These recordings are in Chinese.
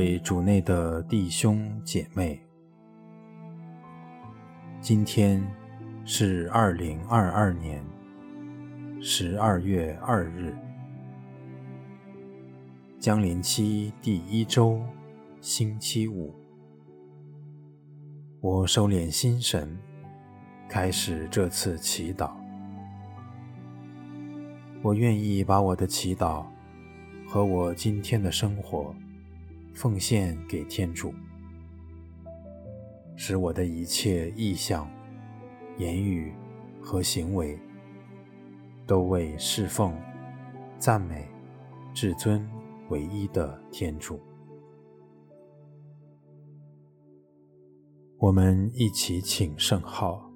为主内的弟兄姐妹，今天是二零二二年十二月二日，将临期第一周，星期五。我收敛心神，开始这次祈祷。我愿意把我的祈祷和我今天的生活，奉献给天主，使我的一切意向、言语和行为，都为侍奉、赞美、至尊唯一的天主。我们一起请圣号，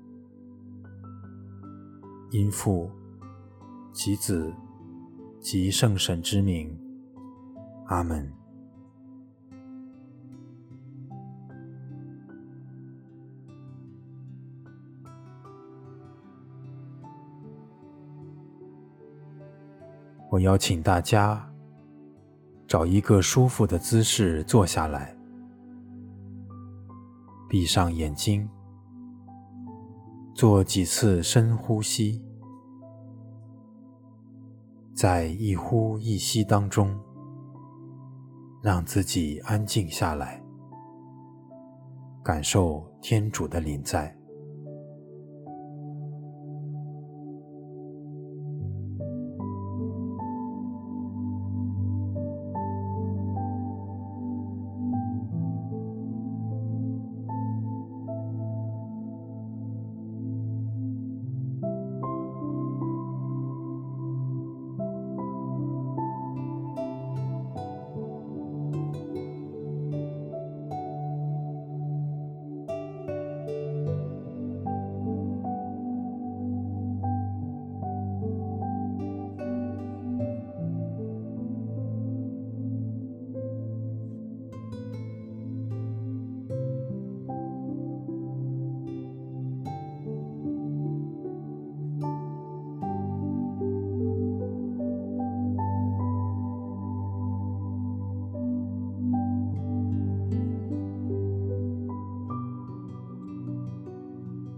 因父及子及圣神之名，阿门。我邀请大家找一个舒服的姿势坐下来，闭上眼睛，做几次深呼吸，在一呼一吸当中，让自己安静下来，感受天主的临在。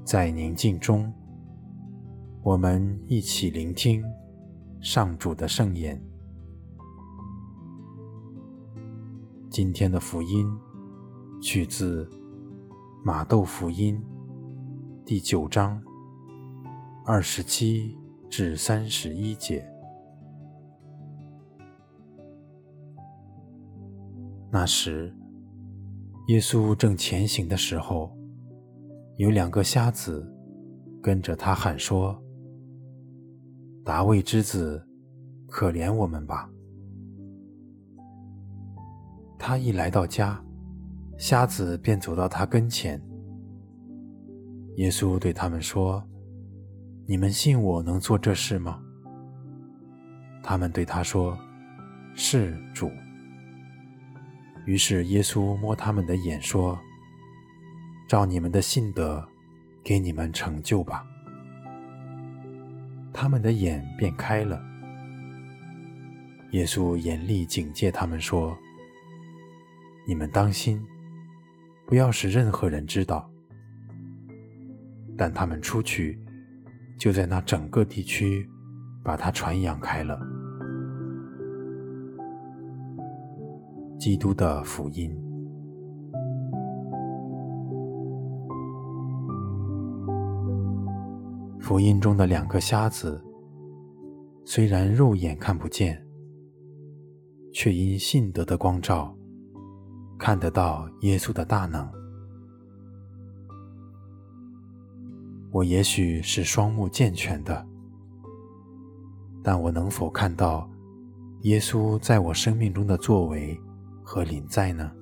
在宁静中，我们一起聆听上主的圣言。今天的福音取自马窦福音第九章二十七至三十一节。那时，耶稣正前行的时候。有两个瞎子跟着他喊说：“达味之子，可怜我们吧！”他一来到家，瞎子便走到他跟前。耶稣对他们说：“你们信我能做这事吗？”他们对他说：“是主。”于是耶稣摸他们的眼说。照你们的信德，给你们成就吧。他们的眼便开了。耶稣严厉警戒他们说：“你们当心，不要使任何人知道。”但他们出去，就在那整个地区把它传扬开了。基督的福音。福音中的两个瞎子，虽然肉眼看不见，却因信德的光照，看得到耶稣的大能。我也许是双目健全的，但我能否看到耶稣在我生命中的作为和临在呢？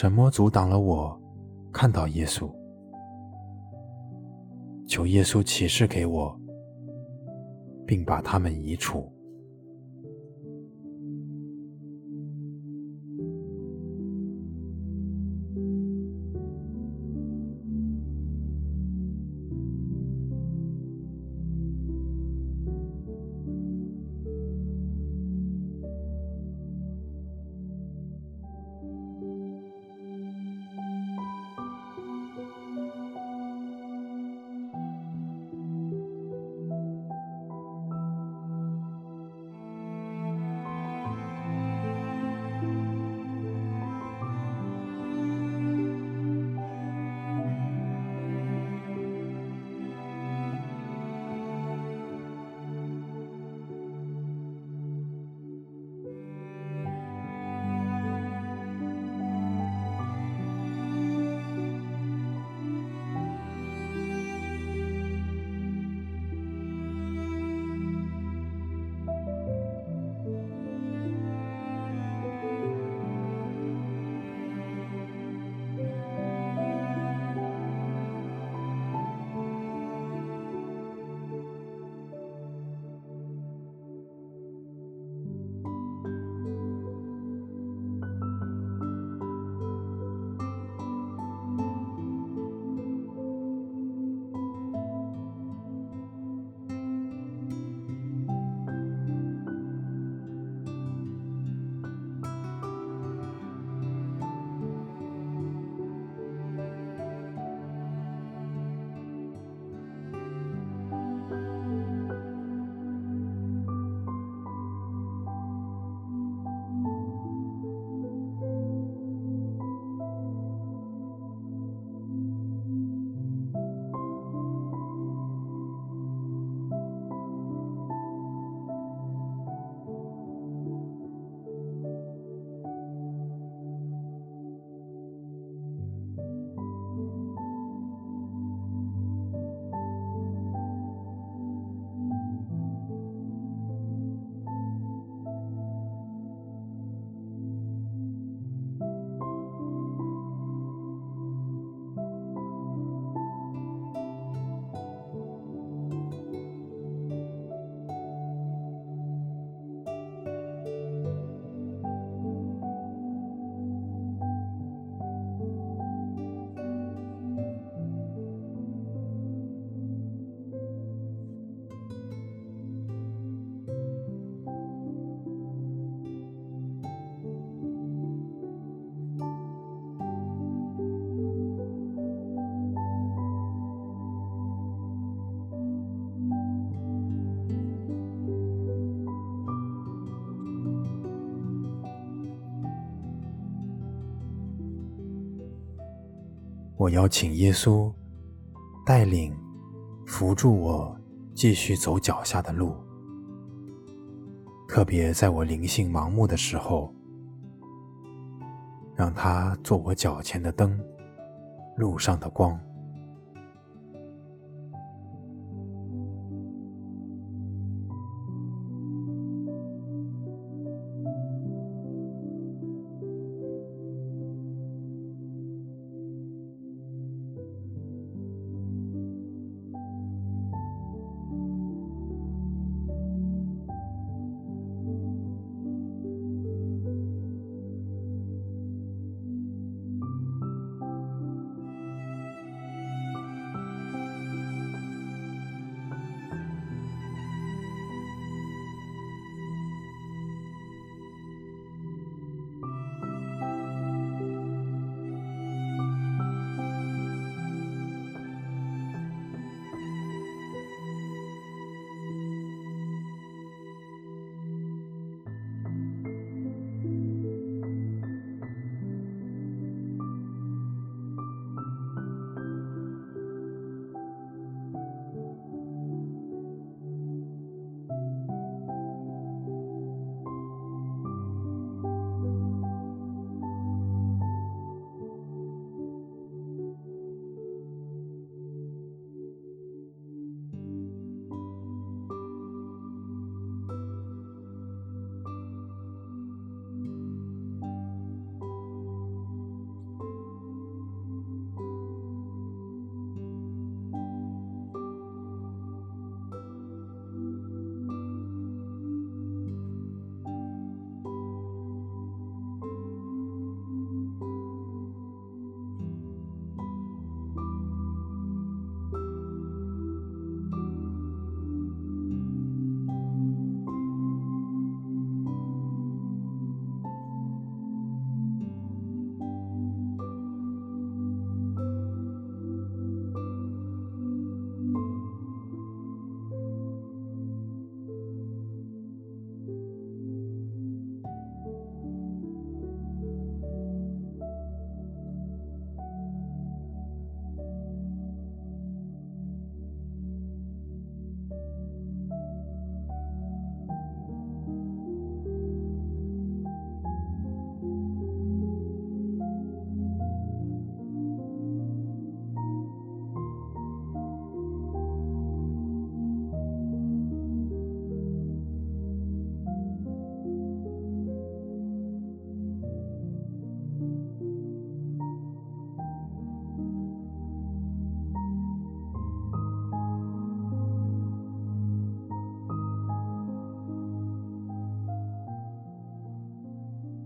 什么阻挡了我看到耶稣？求耶稣启示给我，并把他们移除。我邀请耶稣带领、扶助我继续走脚下的路，特别在我灵性盲目的时候，让他做我脚前的灯，路上的光。